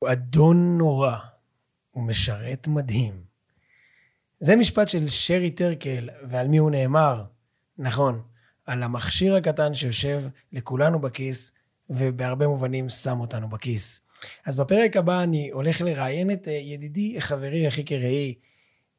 הוא אדון נורא, הוא משרת מדהים. זה משפט של שרי טרקל, ועל מי הוא נאמר? נכון, על המכשיר הקטן שיושב לכולנו בכיס, ובהרבה מובנים שם אותנו בכיס. אז בפרק הבא אני הולך לראיין את אה, ידידי, חברי, אחי כרעי,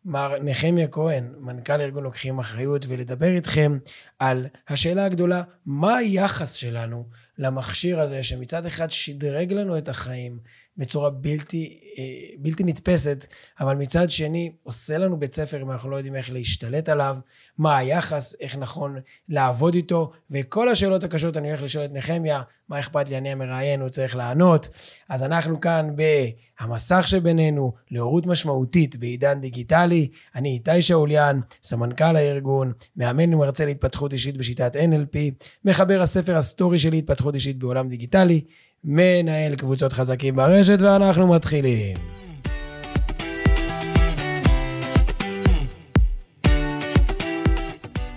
מר נחמיה כהן, מנכ"ל ארגון לוקחים אחריות, ולדבר איתכם על השאלה הגדולה, מה היחס שלנו למכשיר הזה שמצד אחד שדרג לנו את החיים בצורה בלתי, אה, בלתי נתפסת, אבל מצד שני עושה לנו בית ספר אם אנחנו לא יודעים איך להשתלט עליו, מה היחס, איך נכון לעבוד איתו, וכל השאלות הקשות אני הולך לשאול את נחמיה, מה אכפת לי, אני המראיין, הוא צריך לענות. אז אנחנו כאן במסך שבינינו, להורות משמעותית בעידן דיגיטלי. אני איתי שאוליאן, סמנכ"ל הארגון, מאמן ומרצה להתפתחות אישית בשיטת NLP, מחבר הספר ה story שלי התפתחות אישית בעולם דיגיטלי. מנהל קבוצות חזקים ברשת, ואנחנו מתחילים.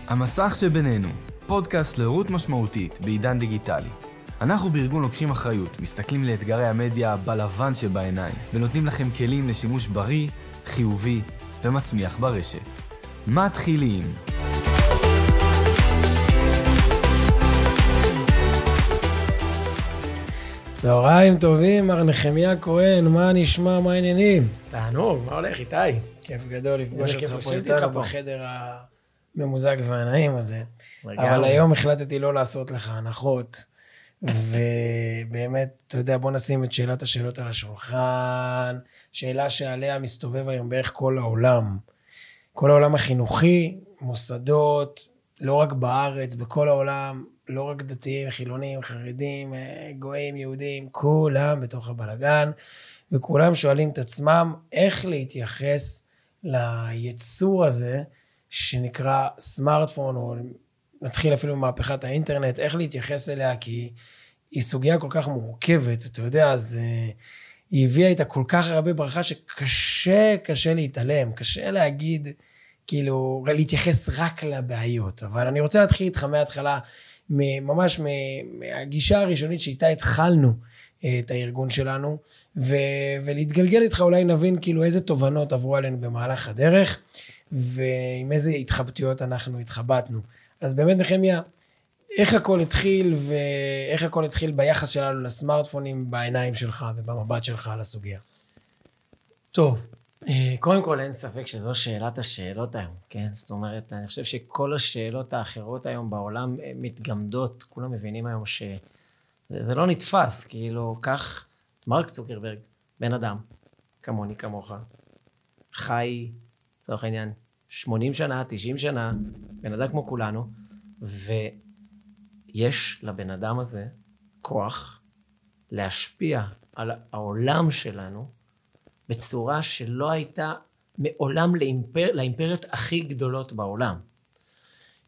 המסך שבינינו, פודקאסט להורות משמעותית בעידן דיגיטלי. אנחנו בארגון לוקחים אחריות, מסתכלים לאתגרי המדיה בלבן שבעיניים, ונותנים לכם כלים לשימוש בריא, חיובי ומצמיח ברשת. מתחילים. צהריים טובים, מר נחמיה כהן, מה נשמע, מה העניינים? תענוג, מה הולך, איתי? כיף גדול לפגוש אותך פה איתנו. בחדר הממוזג והנעים הזה. אבל היום החלטתי לא לעשות לך הנחות, ובאמת, אתה יודע, בוא נשים את שאלת השאלות על השולחן, שאלה שעליה מסתובב היום בערך כל העולם. כל העולם החינוכי, מוסדות, לא רק בארץ, בכל העולם, לא רק דתיים, חילונים, חרדים, אה, גויים, יהודים, כולם בתוך הבלגן, וכולם שואלים את עצמם איך להתייחס ליצור הזה שנקרא סמארטפון, או נתחיל אפילו ממהפכת האינטרנט, איך להתייחס אליה, כי היא סוגיה כל כך מורכבת, אתה יודע, אז אה, היא הביאה איתה כל כך הרבה ברכה שקשה, קשה להתעלם, קשה להגיד, כאילו, להתייחס רק לבעיות. אבל אני רוצה להתחיל איתך מההתחלה, ממש מהגישה הראשונית שאיתה התחלנו אה, את הארגון שלנו, ו- ולהתגלגל איתך אולי נבין כאילו איזה תובנות עברו עלינו במהלך הדרך, ועם איזה התחבטויות אנחנו התחבטנו. אז באמת, נחמיה, איך הכל התחיל, ואיך הכל התחיל ביחס שלנו לסמארטפונים בעיניים שלך ובמבט שלך על הסוגיה? טוב, קודם כל אין ספק שזו שאלת השאלות היום, כן? זאת אומרת, אני חושב שכל השאלות האחרות היום בעולם אה, מתגמדות, כולם מבינים היום שזה זה לא נתפס, כאילו, את מרק צוקרברג, בן אדם, כמוני, כמוך, חי, לצורך העניין, 80 שנה, 90 שנה, בן אדם כמו כולנו, ויש לבן אדם הזה כוח להשפיע על העולם שלנו בצורה שלא הייתה מעולם לאימפר, לאימפריות הכי גדולות בעולם.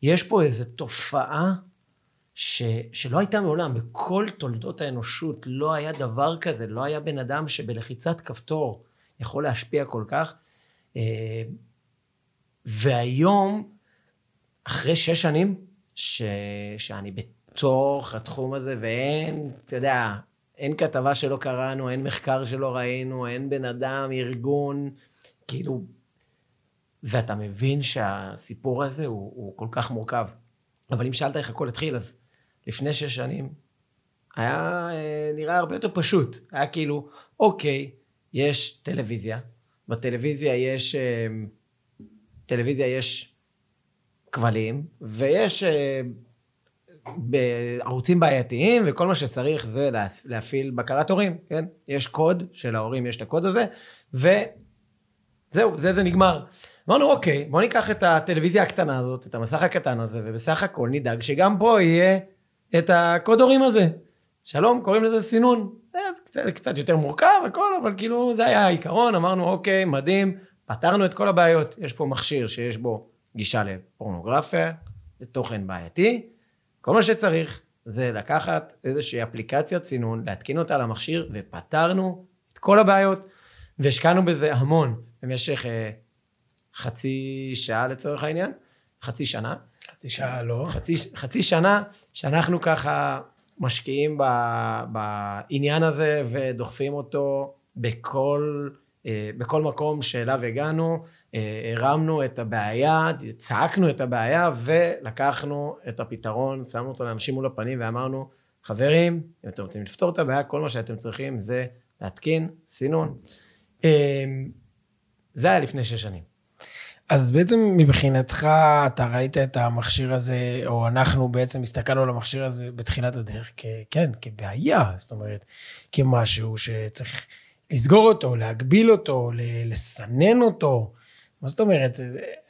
יש פה איזו תופעה ש, שלא הייתה מעולם, בכל תולדות האנושות לא היה דבר כזה, לא היה בן אדם שבלחיצת כפתור יכול להשפיע כל כך. אה, והיום, אחרי שש שנים, ש, שאני בתוך התחום הזה, ואין, אתה יודע, אין כתבה שלא קראנו, אין מחקר שלא ראינו, אין בן אדם, ארגון, כאילו... ואתה מבין שהסיפור הזה הוא, הוא כל כך מורכב. אבל אם שאלת איך הכל התחיל, אז לפני שש שנים היה אה, נראה הרבה יותר פשוט. היה כאילו, אוקיי, יש טלוויזיה, בטלוויזיה יש... אה, טלוויזיה יש כבלים, ויש אה, בערוצים בעייתיים, וכל מה שצריך זה לה- להפעיל בקרת הורים, כן? יש קוד, שלהורים יש את הקוד הזה, וזהו, זה זה נגמר. אמרנו, אוקיי, בוא ניקח את הטלוויזיה הקטנה הזאת, את המסך הקטן הזה, ובסך הכל נדאג שגם פה יהיה את הקוד הורים הזה. שלום, קוראים לזה סינון. זה קצת, קצת יותר מורכב, הכל, אבל כאילו, זה היה העיקרון, אמרנו, אוקיי, מדהים, פתרנו את כל הבעיות. יש פה מכשיר שיש בו גישה לפורנוגרפיה, לתוכן בעייתי. כל מה שצריך זה לקחת איזושהי אפליקציית סינון, להתקין אותה למכשיר, ופתרנו את כל הבעיות, והשקענו בזה המון במשך אה, חצי שעה לצורך העניין, חצי שנה. חצי שעה לא. חצי, חצי שנה שאנחנו ככה משקיעים ב, בעניין הזה ודוחפים אותו בכל, אה, בכל מקום שאליו הגענו, הרמנו את הבעיה, צעקנו את הבעיה ולקחנו את הפתרון, שמנו אותו לאנשים מול הפנים ואמרנו, חברים, אם אתם רוצים לפתור את הבעיה, כל מה שאתם צריכים זה להתקין סינון. אה, זה היה לפני שש שנים. אז בעצם מבחינתך, אתה ראית את המכשיר הזה, או אנחנו בעצם הסתכלנו על המכשיר הזה בתחילת הדרך, כ, כן, כבעיה, זאת אומרת, כמשהו שצריך לסגור אותו, להגביל אותו, לסנן אותו. מה זאת אומרת?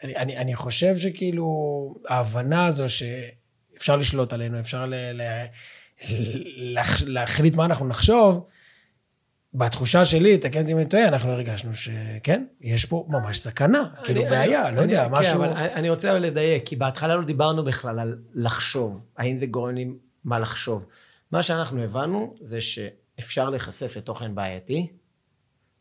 אני, אני, אני חושב שכאילו, ההבנה הזו שאפשר לשלוט עלינו, אפשר ל, ל, להח, להחליט מה אנחנו נחשוב, בתחושה שלי, תקן אותי אם אני טועה, אנחנו הרגשנו שכן, יש פה ממש סכנה, כאילו בעיה, לא יודע, משהו... כן, אבל אני רוצה לדייק, כי בהתחלה לא דיברנו בכלל על לחשוב, האם זה גורם לי מה לחשוב. מה שאנחנו הבנו זה שאפשר להיחשף לתוכן בעייתי,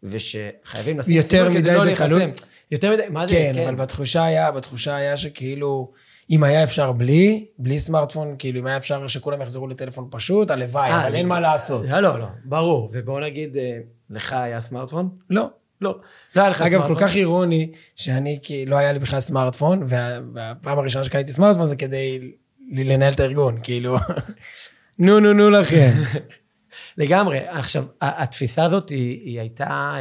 ושחייבים לשים יותר מדי לא בקלות. יותר מדי, מה זה? כן, כן, אבל בתחושה היה, בתחושה היה שכאילו... אם היה אפשר בלי, בלי סמארטפון, כאילו אם היה אפשר שכולם יחזרו לטלפון פשוט, הלוואי, אה, אבל אין מה לעשות. לא, לא, לא, ברור. ובואו נגיד, אה, לך היה סמארטפון? לא. לא. לא היה לך סמארטפון. אגב, כל כך אירוני, שאני, כי לא היה לי בכלל סמארטפון, והפעם הראשונה שקניתי סמארטפון זה כדי לנהל את הארגון, כאילו, נו, נו, נו לכם. לגמרי. עכשיו, התפיסה הזאת היא הייתה...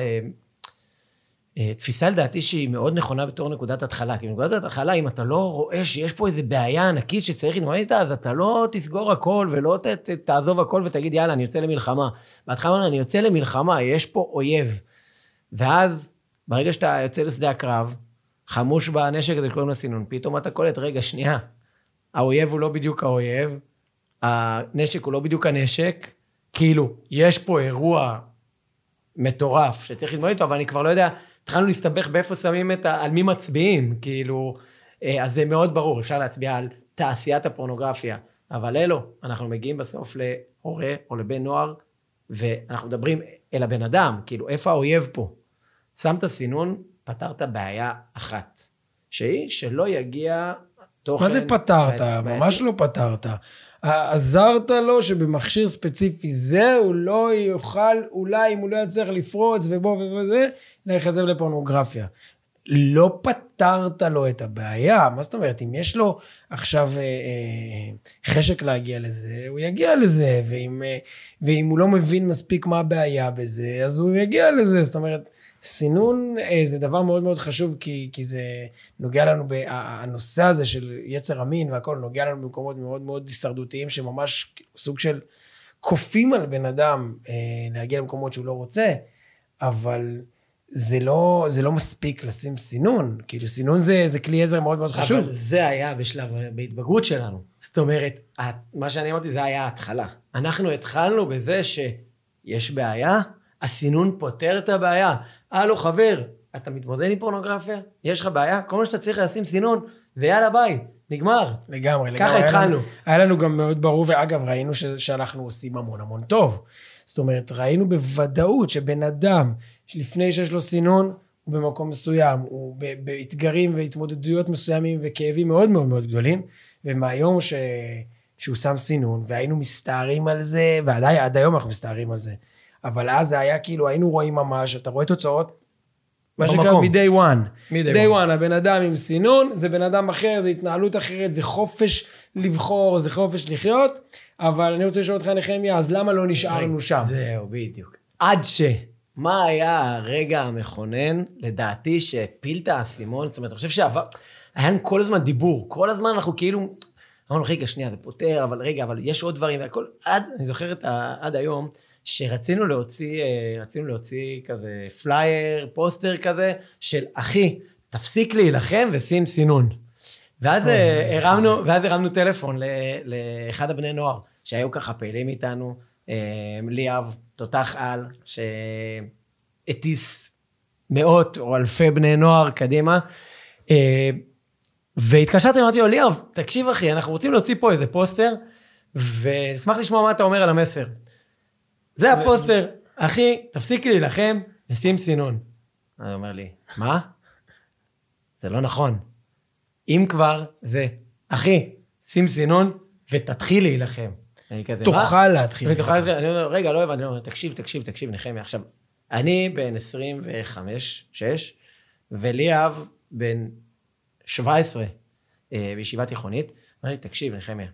אה, תפיסה לדעתי שהיא מאוד נכונה בתור נקודת התחלה. כי בנקודת התחלה, אם אתה לא רואה שיש פה איזו בעיה ענקית שצריך להתמודד איתה, אז אתה לא תסגור הכל ולא ת, ת, תעזוב הכל ותגיד, יאללה, אני יוצא למלחמה. בהתחלה אני יוצא למלחמה, יש פה אויב. ואז, ברגע שאתה יוצא לשדה הקרב, חמוש בנשק הזה שקוראים לו סינון, פתאום אתה קולט, רגע, שנייה, האויב הוא לא בדיוק האויב, הנשק הוא לא בדיוק הנשק, כאילו, יש פה אירוע מטורף שצריך להתמודד איתו, אבל אני כבר לא יודע התחלנו להסתבך באיפה שמים את ה... על מי מצביעים, כאילו, אה, אז זה מאוד ברור, אפשר להצביע על תעשיית הפורנוגרפיה, אבל אלו, אנחנו מגיעים בסוף להורה או לבן נוער, ואנחנו מדברים אל הבן אדם, כאילו, איפה האויב פה? שמת סינון, פתרת בעיה אחת, שהיא שלא יגיע תוכן... מה זה פתרת? ממש לא פתרת. עזרת לו שבמכשיר ספציפי זה הוא לא יוכל, אולי אם הוא לא יצליח לפרוץ ובוא וזה, להיחזב לפורנוגרפיה. לא פתרת לו את הבעיה, מה זאת אומרת? אם יש לו עכשיו אה, אה, חשק להגיע לזה, הוא יגיע לזה, ואם, אה, ואם הוא לא מבין מספיק מה הבעיה בזה, אז הוא יגיע לזה, זאת אומרת... סינון אה, זה דבר מאוד מאוד חשוב, כי, כי זה נוגע לנו, ב, הנושא הזה של יצר המין והכל נוגע לנו במקומות מאוד מאוד הישרדותיים, שממש סוג של כופים על בן אדם אה, להגיע למקומות שהוא לא רוצה, אבל זה לא, זה לא מספיק לשים סינון. כאילו סינון זה, זה כלי עזר מאוד מאוד חשוב. אבל זה היה בשלב, בהתבגרות שלנו. זאת אומרת, מה שאני אמרתי זה היה ההתחלה. אנחנו התחלנו בזה שיש בעיה, הסינון פותר את הבעיה. הלו, חבר, אתה מתמודד עם פורנוגרפיה? יש לך בעיה? כל מה שאתה צריך לשים סינון, ויאללה ביי, נגמר. לגמרי, לגמרי. ככה התחלנו. היה לנו גם מאוד ברור, ואגב, ראינו ש- שאנחנו עושים המון המון טוב. זאת אומרת, ראינו בוודאות שבן אדם, לפני שיש לו סינון, הוא במקום מסוים, הוא באתגרים והתמודדויות מסוימים וכאבים מאוד מאוד מאוד גדולים, ומהיום ש... שהוא שם סינון, והיינו מסתערים על זה, ועד היום אנחנו מסתערים על זה. אבל אז זה היה כאילו, היינו רואים ממש, אתה רואה תוצאות, מה שנקרא מ-day one. מ-day one. הבן אדם עם סינון, זה בן אדם אחר, זה התנהלות אחרת, זה חופש לבחור, זה חופש לחיות, אבל אני רוצה לשאול אותך, נחמיה, אז למה לא נשארנו שם? זהו, בדיוק. עד ש... מה היה הרגע המכונן, לדעתי, שהפיל את האסימון? זאת אומרת, אני חושב שעבר... היה לנו כל הזמן דיבור, כל הזמן אנחנו כאילו... אמרנו, רגע, שנייה, זה פותר, אבל רגע, אבל יש עוד דברים, והכל, עד, אני זוכר את ה... עד היום, שרצינו להוציא, אה, רצינו להוציא כזה פלייר, פוסטר כזה, של אחי, תפסיק להילחם ושים סינון. ואז אה, הרמנו, ואז הרמנו טלפון לאחד הבני נוער, שהיו ככה פעילים איתנו, אה, ליאב, תותח על, שהטיס מאות או אלפי בני נוער קדימה. והתקשרתי, אמרתי לו, ליאב, תקשיב אחי, אנחנו רוצים להוציא פה איזה פוסטר, ונשמח לשמוע מה אתה אומר על המסר. זה הפוסטר. אחי, תפסיק להילחם ושים סינון. הוא אומר לי, מה? זה לא נכון. אם כבר, זה, אחי, שים סינון ותתחיל להילחם. תוכל להתחיל. ותוכל להתחיל. אני אומר, רגע, לא הבנתי, אני אומר, תקשיב, תקשיב, תקשיב, נחמיה. עכשיו, אני בן 25, 6, וליאב בן 17 אה, בישיבה תיכונית. אמר לי, תקשיב, נחמיה,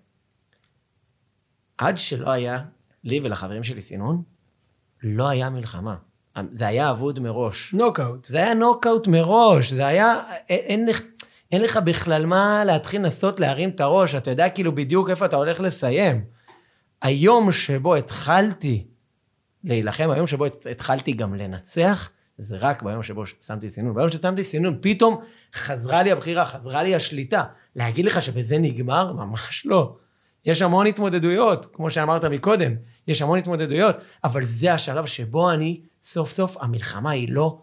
עד שלא היה לי ולחברים שלי סינון, לא היה מלחמה. זה היה אבוד מראש. נוקאוט. זה היה נוקאוט מראש, זה היה, אין, אין, לך- אין לך בכלל מה להתחיל לנסות להרים את הראש, אתה יודע כאילו בדיוק איפה אתה הולך לסיים. היום שבו התחלתי להילחם, היום שבו התחלתי גם לנצח, זה רק ביום שבו שמתי סינון. ביום ששמתי סינון, פתאום חזרה לי הבחירה, חזרה לי השליטה. להגיד לך שבזה נגמר? ממש לא. יש המון התמודדויות, כמו שאמרת מקודם, יש המון התמודדויות, אבל זה השלב שבו אני, סוף סוף, המלחמה היא לא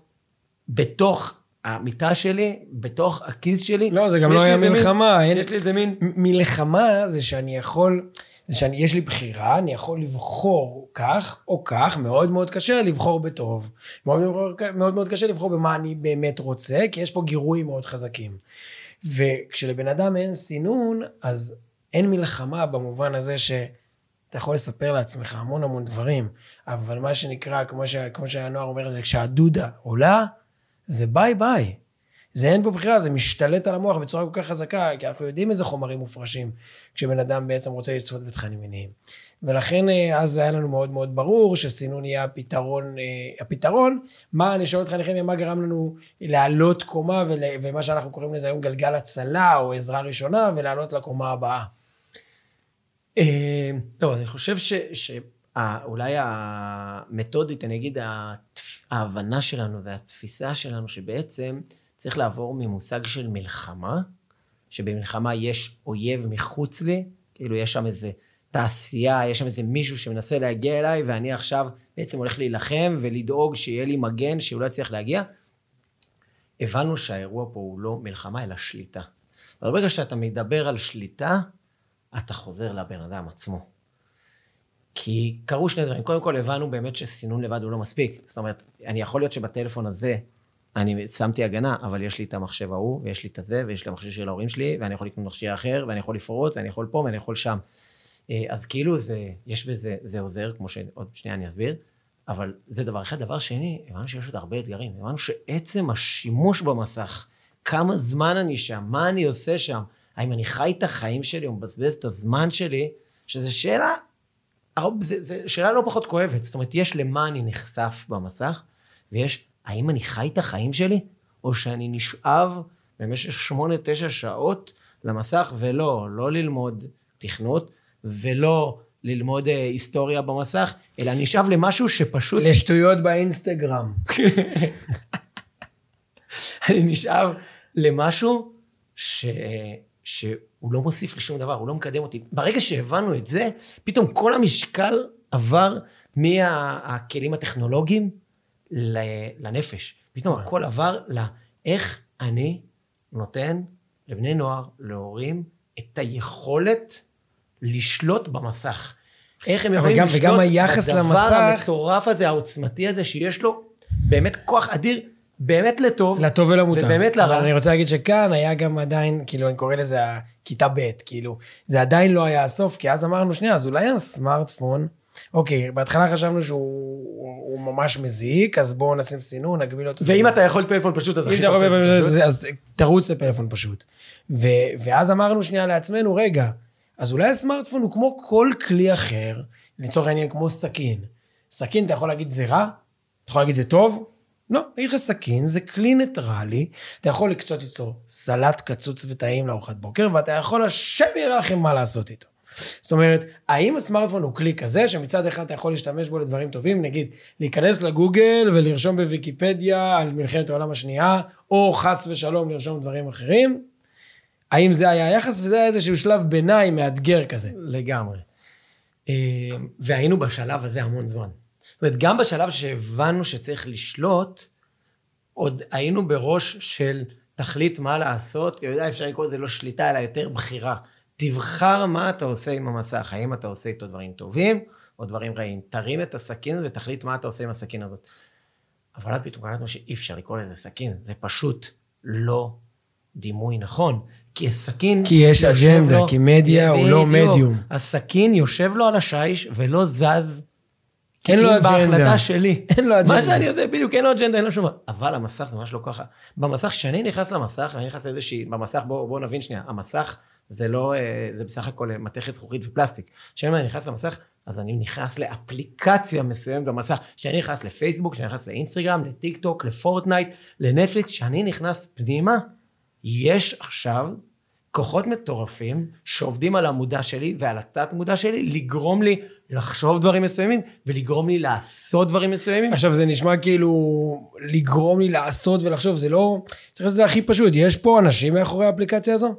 בתוך המיטה שלי, בתוך הכיס שלי. לא, זה גם לא היה מין- מלחמה, אין- יש לי איזה מין... מלחמה זה שאני יכול, זה שאני, יש לי בחירה, אני יכול לבחור כך או כך, מאוד מאוד קשה לבחור בטוב. מאוד מאוד, מאוד, מאוד קשה לבחור במה אני באמת רוצה, כי יש פה גירויים מאוד חזקים. וכשלבן אדם אין סינון, אז אין מלחמה במובן הזה ש... אתה יכול לספר לעצמך המון המון דברים, אבל מה שנקרא, כמו, ש, כמו שהנוער אומר, זה כשהדודה עולה, זה ביי ביי. זה אין פה בחירה, זה משתלט על המוח בצורה כל כך חזקה, כי אנחנו יודעים איזה חומרים מופרשים כשבן אדם בעצם רוצה לצפות בתכנים מיניים. ולכן אה, אז היה לנו מאוד מאוד ברור שסינון יהיה הפתרון, אה, הפתרון. מה, אני שואל אותך נחמיה, מה גרם לנו לעלות קומה, ול, ומה שאנחנו קוראים לזה היום גלגל הצלה או עזרה ראשונה, ולעלות לקומה הבאה. טוב, אני חושב. שאולי המתודית, אני אגיד, ההבנה שלנו והתפיסה שלנו, שבעצם צריך לעבור ממושג של מלחמה, שבמלחמה יש אויב מחוץ לי, כאילו יש שם איזה תעשייה, יש שם איזה מישהו שמנסה להגיע אליי, ואני עכשיו בעצם הולך להילחם ולדאוג שיהיה לי מגן, שהוא לא יצליח להגיע. הבנו שהאירוע פה הוא לא מלחמה, אלא שליטה. ברגע שאתה מדבר על שליטה, אתה חוזר לבן אדם עצמו. כי קרו שני דברים. קודם כל, הבנו באמת שסינון לבד הוא לא מספיק. זאת אומרת, אני יכול להיות שבטלפון הזה אני שמתי הגנה, אבל יש לי את המחשב ההוא, ויש לי את הזה, ויש לי המחשב של ההורים שלי, ואני יכול לקנות מכשיר אחר, ואני יכול לפרוץ, ואני יכול פה, ואני יכול שם. אה, אז כאילו זה, יש בזה, זה עוזר, כמו שעוד שנייה אני אסביר, אבל זה דבר אחד. דבר שני, הבנו שיש עוד הרבה אתגרים. הבנו שעצם השימוש במסך, כמה זמן אני שם, מה אני עושה שם, האם אני חי את החיים שלי או מבזבז את הזמן שלי, שזו שאלה, זה שאלה לא פחות כואבת. זאת אומרת, יש למה אני נחשף במסך, ויש האם אני חי את החיים שלי, או שאני נשאב במשך שמונה, תשע שעות למסך, ולא, לא ללמוד תכנות, ולא ללמוד אה, היסטוריה במסך, אלא נשאב למשהו שפשוט... לשטויות באינסטגרם. אני נשאב למשהו ש... שהוא לא מוסיף לי שום דבר, הוא לא מקדם אותי. ברגע שהבנו את זה, פתאום כל המשקל עבר מהכלים הטכנולוגיים ל- לנפש. פתאום הכל עבר לאיך אני נותן לבני נוער, להורים, את היכולת לשלוט במסך. איך הם יכולים גם- לשלוט וגם היחס בדבר למסך- המטורף הזה, העוצמתי הזה, שיש לו באמת כוח אדיר, באמת לטוב. לטוב ולמוטב. ובאמת לרע. אבל אני רוצה להגיד שכאן היה גם עדיין, כאילו, אני קורא לזה הכיתה ב', כאילו, זה עדיין לא היה הסוף, כי אז אמרנו, שנייה, אז אולי הסמארטפון, אוקיי, בהתחלה חשבנו שהוא הוא ממש מזיק, אז בואו נשים סינון, נגביל אותו. ואם אתה יכול פלאפון פשוט, אם הכי אתה טוב פלאפון פשוט. אז- אז תרוץ לפלאפון פשוט. ו, ואז אמרנו שנייה לעצמנו, רגע, אז אולי הסמארטפון הוא כמו כל כלי אחר, לצורך העניין כמו סכין. סכין, אתה יכול להגיד זה רע? אתה יכול להגיד זה טוב? לא, אני אגיד לך סכין, זה כלי ניטרלי, אתה יכול לקצות איתו סלט קצוץ וטעים לארוחת בוקר, ואתה יכול, השם ירחם מה לעשות איתו. זאת אומרת, האם הסמארטפון הוא כלי כזה, שמצד אחד אתה יכול להשתמש בו לדברים טובים, נגיד, להיכנס לגוגל ולרשום בוויקיפדיה על מלחמת העולם השנייה, או חס ושלום לרשום דברים אחרים? האם זה היה היחס? וזה היה איזשהו שלב ביניים מאתגר כזה. לגמרי. אה, והיינו בשלב הזה המון זמן. זאת אומרת, גם בשלב שהבנו שצריך לשלוט, עוד היינו בראש של תחליט מה לעשות, אתה יודע, אפשר לקרוא לזה לא שליטה, אלא יותר בחירה. תבחר מה אתה עושה עם המסך, האם אתה עושה איתו דברים טובים או דברים רעים. תרים את הסכין ותחליט מה אתה עושה עם הסכין הזאת. אבל אז פתאום קלטנו שאי אפשר לקרוא לזה סכין, זה פשוט לא דימוי נכון. כי הסכין... כי יש אג'נדה, כי מדיה הוא לא. מדיום. הסכין יושב לו על השיש ולא זז כי אין לו אג'נדה. בהחלטה שלי. אין לו אג'נדה. מה שאני עושה, בדיוק, אין לו אג'נדה, אין לו שום דבר. אבל המסך זה ממש לא ככה. במסך, כשאני נכנס למסך, אני נכנס לאיזושהי, במסך, בואו בוא נבין שנייה, המסך זה לא, אה, זה בסך הכל אה, מתכת זכוכית ופלסטיק. כשאני נכנס למסך, אז אני נכנס לאפליקציה מסוימת במסך. כשאני נכנס לפייסבוק, כשאני נכנס לאינסטגרם, לטיק טוק, לפורטנייט, לנטפליקס, כשאני נכנס פנימה, יש עכשיו כוחות מטורפים שעובדים על המודע שלי ועל התת מודע שלי, לגרום לי לחשוב דברים מסוימים ולגרום לי לעשות דברים מסוימים. עכשיו זה נשמע כאילו לגרום לי לעשות ולחשוב, זה לא... צריך לעשות את זה הכי פשוט. יש פה אנשים מאחורי האפליקציה הזו?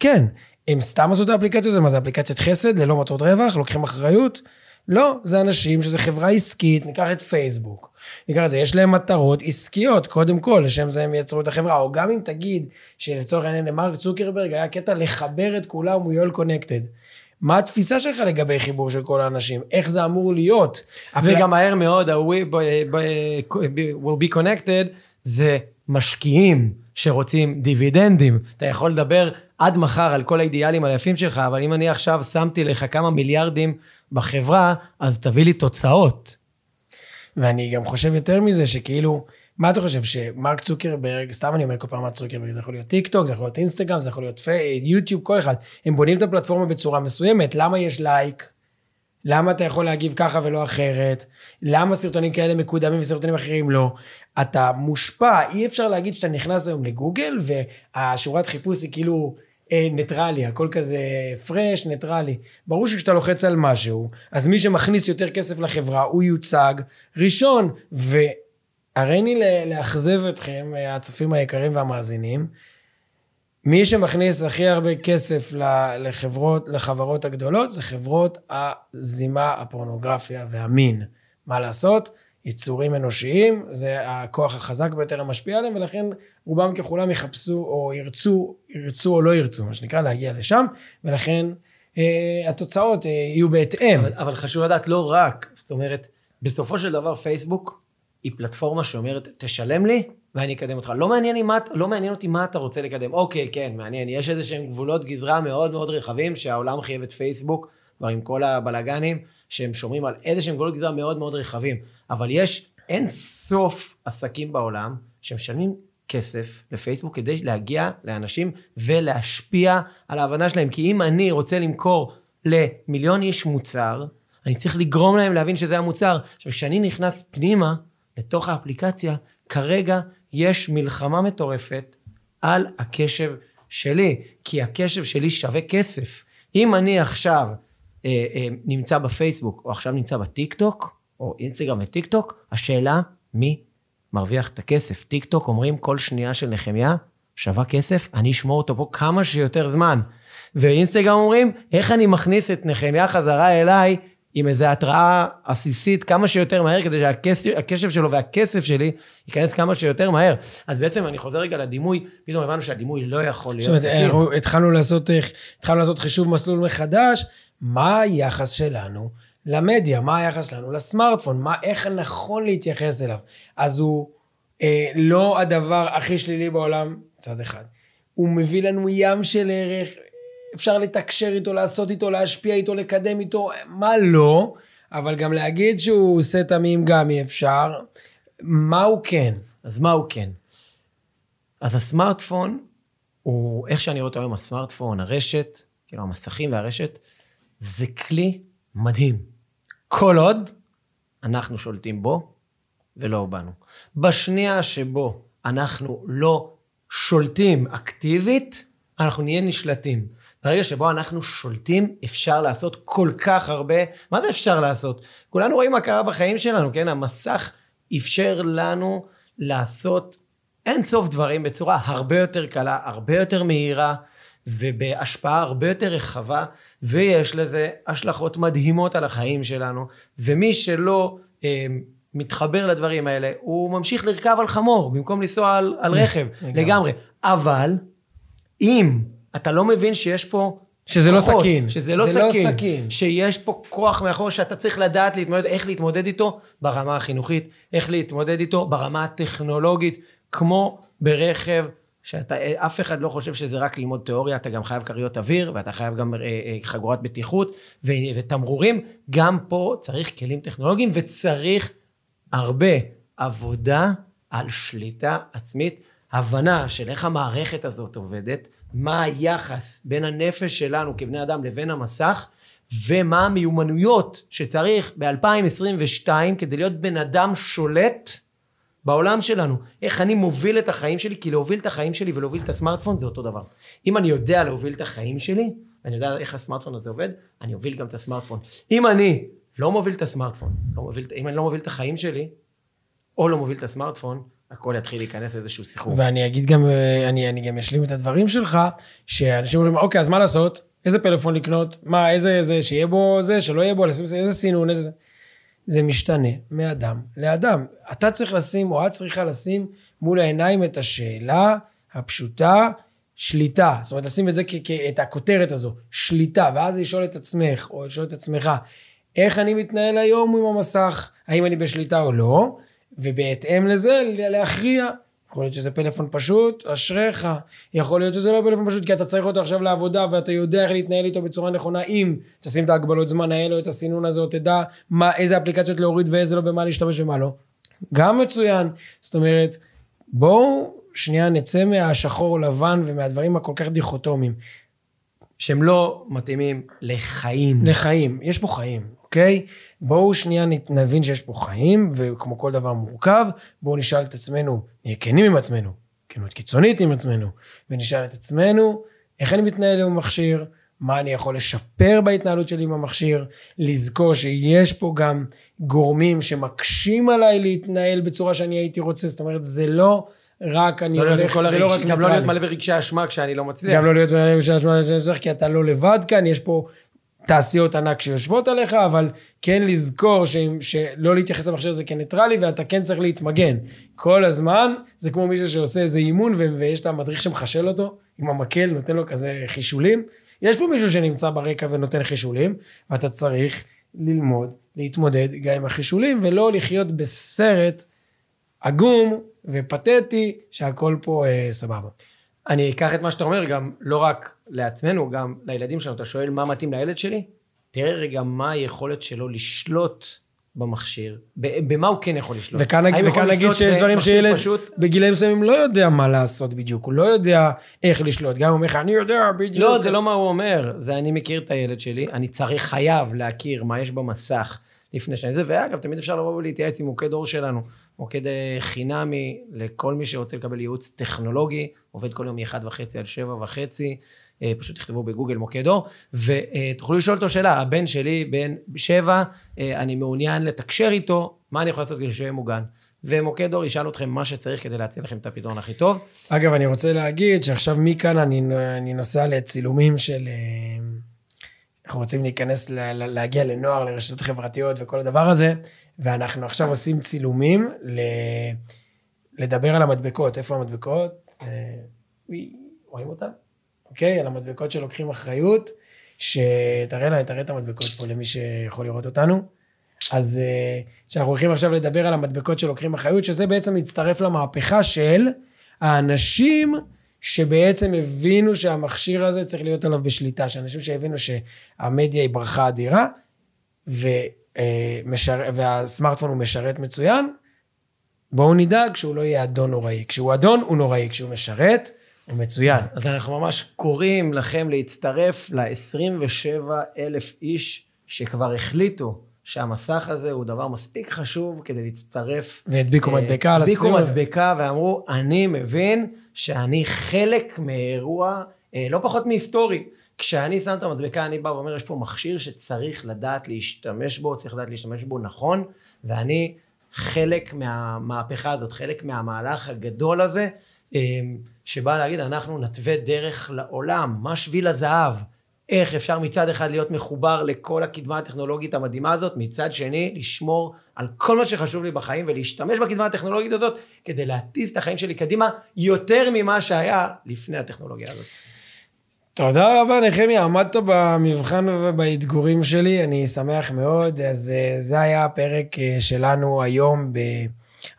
כן. הם סתם עשו את האפליקציה הזו? מה זה אפליקציית חסד ללא מטרות רווח? לוקחים אחריות? לא, זה אנשים שזה חברה עסקית, ניקח את פייסבוק. ניקח את זה, יש להם מטרות עסקיות, קודם כל, לשם זה הם יצרו את החברה. או גם אם תגיד שלצורך העניין למרק צוקרברג היה קטע לחבר את כולם הוא יואל קונקטד. מה התפיסה שלך לגבי חיבור של כל האנשים? איך זה אמור להיות? וגם מהר מאוד, ה-We will be connected, זה משקיעים שרוצים דיבידנדים. אתה יכול לדבר עד מחר על כל האידיאלים היפים שלך, אבל אם אני עכשיו שמתי לך כמה מיליארדים בחברה, אז תביא לי תוצאות. ואני גם חושב יותר מזה, שכאילו, מה אתה חושב, שמרק צוקרברג, סתם אני אומר כל פעם מרק צוקרברג, זה יכול להיות טיק טוק, זה יכול להיות אינסטגרם, זה יכול להיות פי, יוטיוב, כל אחד. הם בונים את הפלטפורמה בצורה מסוימת, למה יש לייק? למה אתה יכול להגיב ככה ולא אחרת? למה סרטונים כאלה מקודמים וסרטונים אחרים לא? אתה מושפע, אי אפשר להגיד שאתה נכנס היום לגוגל והשורת חיפוש היא כאילו ניטרלי, הכל כזה fresh, ניטרלי. ברור שכשאתה לוחץ על משהו, אז מי שמכניס יותר כסף לחברה, הוא יוצג ראשון. והריני לאכזב אתכם, אה, הצופים היקרים והמאזינים, מי שמכניס הכי הרבה כסף לחברות, לחברות הגדולות, זה חברות הזימה, הפורנוגרפיה והמין. מה לעשות? יצורים אנושיים, זה הכוח החזק ביותר המשפיע עליהם, ולכן רובם ככולם יחפשו או ירצו, ירצו או לא ירצו, מה שנקרא, להגיע לשם, ולכן אה, התוצאות אה, יהיו בהתאם. אבל, אבל חשוב לדעת, לא רק, זאת אומרת, בסופו של דבר פייסבוק היא פלטפורמה שאומרת, תשלם לי ואני אקדם אותך. לא מעניין, מה, לא מעניין אותי מה אתה רוצה לקדם. אוקיי, כן, מעניין. יש איזה שהם גבולות גזרה מאוד מאוד רחבים, שהעולם חייב את פייסבוק, כבר עם כל הבלגנים, שהם שומרים על איזה שהם גבולות גזרה מאוד מאוד רחבים. אבל יש אין סוף עסקים בעולם שמשלמים כסף לפייסבוק כדי להגיע לאנשים ולהשפיע על ההבנה שלהם. כי אם אני רוצה למכור למיליון איש מוצר, אני צריך לגרום להם להבין שזה המוצר. עכשיו, כשאני נכנס פנימה לתוך האפליקציה, כרגע יש מלחמה מטורפת על הקשב שלי, כי הקשב שלי שווה כסף. אם אני עכשיו נמצא בפייסבוק, או עכשיו נמצא בטיק טוק, או אינסטגרם וטיק טוק, השאלה, מי מרוויח את הכסף? טיק טוק אומרים, כל שנייה של נחמיה שווה כסף, אני אשמור אותו פה כמה שיותר זמן. ואינסטגרם אומרים, איך אני מכניס את נחמיה חזרה אליי עם איזו התראה עסיסית כמה שיותר מהר, כדי שהקשב שלו והכסף שלי ייכנס כמה שיותר מהר. אז בעצם אני חוזר רגע לדימוי, פתאום הבנו שהדימוי לא יכול להיות זאת אומרת, התחלנו לעשות, התחלנו לעשות חישוב מסלול מחדש, מה היחס שלנו למדיה, מה היחס שלנו לסמארטפון, מה, איך נכון להתייחס אליו. אז הוא אה, לא הדבר הכי שלילי בעולם, מצד אחד. הוא מביא לנו ים של ערך, אפשר לתקשר איתו, לעשות איתו, להשפיע איתו, לקדם איתו, מה לא, אבל גם להגיד שהוא עושה תמים גם אי אפשר. מה הוא כן? אז מה הוא כן? אז הסמארטפון, הוא, איך שאני רואה אותו היום, הסמארטפון, הרשת, כאילו המסכים והרשת, זה כלי מדהים. כל עוד אנחנו שולטים בו ולא בנו. בשנייה שבו אנחנו לא שולטים אקטיבית, אנחנו נהיה נשלטים. ברגע שבו אנחנו שולטים, אפשר לעשות כל כך הרבה. מה זה אפשר לעשות? כולנו רואים מה קרה בחיים שלנו, כן? המסך אפשר לנו לעשות אין סוף דברים בצורה הרבה יותר קלה, הרבה יותר מהירה, ובהשפעה הרבה יותר רחבה, ויש לזה השלכות מדהימות על החיים שלנו, ומי שלא אה, מתחבר לדברים האלה, הוא ממשיך לרכב על חמור, במקום לנסוע על, על רכב, לגמרי. אבל, אם אתה לא מבין שיש פה... שזה לא כוחות, סכין. שזה לא לא סכין. סכין. שיש פה כוח מאחור שאתה צריך לדעת להתמודד, איך להתמודד איתו ברמה החינוכית, איך להתמודד איתו ברמה הטכנולוגית, כמו ברכב שאף אחד לא חושב שזה רק ללמוד תיאוריה, אתה גם חייב כריות אוויר, ואתה חייב גם אה, אה, חגורת בטיחות ותמרורים. גם פה צריך כלים טכנולוגיים וצריך הרבה עבודה על שליטה עצמית, הבנה של איך המערכת הזאת עובדת, מה היחס בין הנפש שלנו כבני אדם לבין המסך, ומה המיומנויות שצריך ב-2022 כדי להיות בן אדם שולט בעולם שלנו. איך אני מוביל את החיים שלי, כי להוביל את החיים שלי ולהוביל את הסמארטפון זה אותו דבר. אם אני יודע להוביל את החיים שלי, ואני יודע איך הסמארטפון הזה עובד, אני אוביל גם את הסמארטפון. אם אני לא מוביל את הסמארטפון, לא מוביל, אם אני לא מוביל את החיים שלי, או לא מוביל את הסמארטפון, הכל יתחיל להיכנס לאיזשהו סחרור. ואני אגיד גם, אה, אני, אני גם אשלים את הדברים שלך, שאנשים אומרים, אוקיי, אז מה לעשות? איזה פלאפון לקנות? מה, איזה, איזה, שיהיה בו זה, שלא יהיה בו, איזה סינון, איזה... זה משתנה מאדם לאדם. אתה צריך לשים, או את צריכה לשים מול העיניים את השאלה הפשוטה, שליטה. זאת אומרת, לשים את זה, כ- את הכותרת הזו, שליטה, ואז לשאול את עצמך, או לשאול את עצמך, איך אני מתנהל היום עם המסך? האם אני בשליטה או לא? ובהתאם לזה, להכריע. יכול להיות שזה פלאפון פשוט, אשריך. יכול להיות שזה לא פלאפון פשוט, כי אתה צריך אותו עכשיו לעבודה, ואתה יודע איך להתנהל איתו בצורה נכונה, אם תשים את ההגבלות זמן האלו, את הסינון הזה, או תדע מה, איזה אפליקציות להוריד ואיזה לא, במה להשתמש ומה לא. גם מצוין. זאת אומרת, בואו שנייה נצא מהשחור לבן ומהדברים הכל כך דיכוטומיים. שהם לא מתאימים לחיים. לחיים, יש פה חיים, אוקיי? בואו שנייה נבין שיש פה חיים, וכמו כל דבר מורכב, בואו נשאל את עצמנו, נהיה כנים עם עצמנו, כנות קיצונית עם עצמנו, ונשאל את עצמנו, איך אני מתנהל עם המכשיר, מה אני יכול לשפר בהתנהלות שלי עם המכשיר, לזכור שיש פה גם גורמים שמקשים עליי להתנהל בצורה שאני הייתי רוצה, זאת אומרת, זה לא רק אני לא הולך, זה לא רק הרגשי- גם לא. להיות מלא ברגשי אשמה כשאני לא מצליח. גם לא להיות מנהל של אשמה לנצח, כי אתה לא לבד כאן, יש פה תעשיות ענק שיושבות עליך, אבל כן לזכור ש... שלא להתייחס למכשיר הזה כניטרלי, ואתה כן צריך להתמגן. כל הזמן, זה כמו מישהו שעושה איזה אימון, ו... ויש את המדריך שמחשל אותו, עם המקל, נותן לו כזה חישולים. יש פה מישהו שנמצא ברקע ונותן חישולים, ואתה צריך ללמוד, להתמודד גם עם החישולים, ולא לחיות בסרט עגום ופתטי, שהכל פה אה, סבבה. אני אקח את מה שאתה אומר גם לא רק לעצמנו, גם לילדים שלנו. אתה שואל מה מתאים לילד שלי? תראה רגע מה היכולת שלו לשלוט במכשיר. במה הוא כן יכול לשלוט. וכאן, וכאן יכול נגיד שיש דברים שילד פשוט? בגילאים מסוימים לא יודע מה לעשות בדיוק, הוא לא יודע איך לשלוט, גם הוא אומר לך, אני יודע בדיוק. לא, זה לא מה הוא אומר. זה אני מכיר את הילד שלי, אני צריך, חייב להכיר מה יש במסך לפני שאני זה, ואגב, תמיד אפשר לבוא ולהתייעץ עם מוקד אור שלנו. מוקד אה, חינמי לכל מי שרוצה לקבל ייעוץ טכנולוגי, עובד כל יום מ-1 וחצי עד 7 וחצי, אה, פשוט תכתבו בגוגל מוקד אור, ותוכלו לשאול אותו שאלה, הבן שלי בן 7, אני מעוניין לתקשר איתו, מה אני יכול לעשות כדי שהוא יהיה מוגן? ומוקד אור ישאל אתכם מה שצריך כדי להציע לכם את הפתרון הכי טוב. אגב, אני רוצה להגיד שעכשיו מכאן אני, אני נוסע לצילומים של... אנחנו רוצים להיכנס, ל- להגיע לנוער, לרשתות חברתיות וכל הדבר הזה, ואנחנו עכשיו עושים צילומים ל... לדבר על המדבקות. איפה המדבקות? אה, וואי, רואים אותן? אוקיי? על המדבקות שלוקחים אחריות, שתראה לה, תראה את המדבקות פה למי שיכול לראות אותנו. אז אה, שאנחנו הולכים עכשיו לדבר על המדבקות שלוקחים אחריות, שזה בעצם מצטרף למהפכה של האנשים שבעצם הבינו שהמכשיר הזה צריך להיות עליו בשליטה, שאנשים שהבינו שהמדיה היא ברכה אדירה, ומשר... והסמארטפון הוא משרת מצוין, בואו נדאג שהוא לא יהיה אדון נוראי. כשהוא אדון הוא נוראי, כשהוא משרת הוא מצוין. אז אנחנו ממש קוראים לכם להצטרף ל-27 אלף איש שכבר החליטו שהמסך הזה הוא דבר מספיק חשוב כדי להצטרף. והדביקו אה, מדבקה על הדביקו הסיום. מדבקה ואמרו, אני מבין שאני חלק מאירוע אה, לא פחות מהיסטורי. כשאני שם את המדבקה, אני בא ואומר, יש פה מכשיר שצריך לדעת להשתמש בו, צריך לדעת להשתמש בו נכון, ואני חלק מהמהפכה הזאת, חלק מהמהלך הגדול הזה, אה, שבא להגיד, אנחנו נתווה דרך לעולם, מה שביל הזהב. איך אפשר מצד אחד להיות מחובר לכל הקדמה הטכנולוגית המדהימה הזאת, מצד שני לשמור על כל מה שחשוב לי בחיים ולהשתמש בקדמה הטכנולוגית הזאת כדי להטיס את החיים שלי קדימה יותר ממה שהיה לפני הטכנולוגיה הזאת. תודה רבה נחמיה, עמדת במבחן ובאתגורים שלי, אני שמח מאוד. אז אה, זה היה הפרק אה, שלנו היום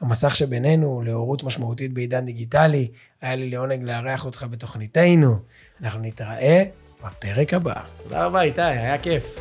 המסך שבינינו להורות משמעותית בעידן דיגיטלי. היה לי לעונג לארח אותך בתוכניתנו. אנחנו נתראה בפרק הבא. תודה רבה, איתי, היה כיף.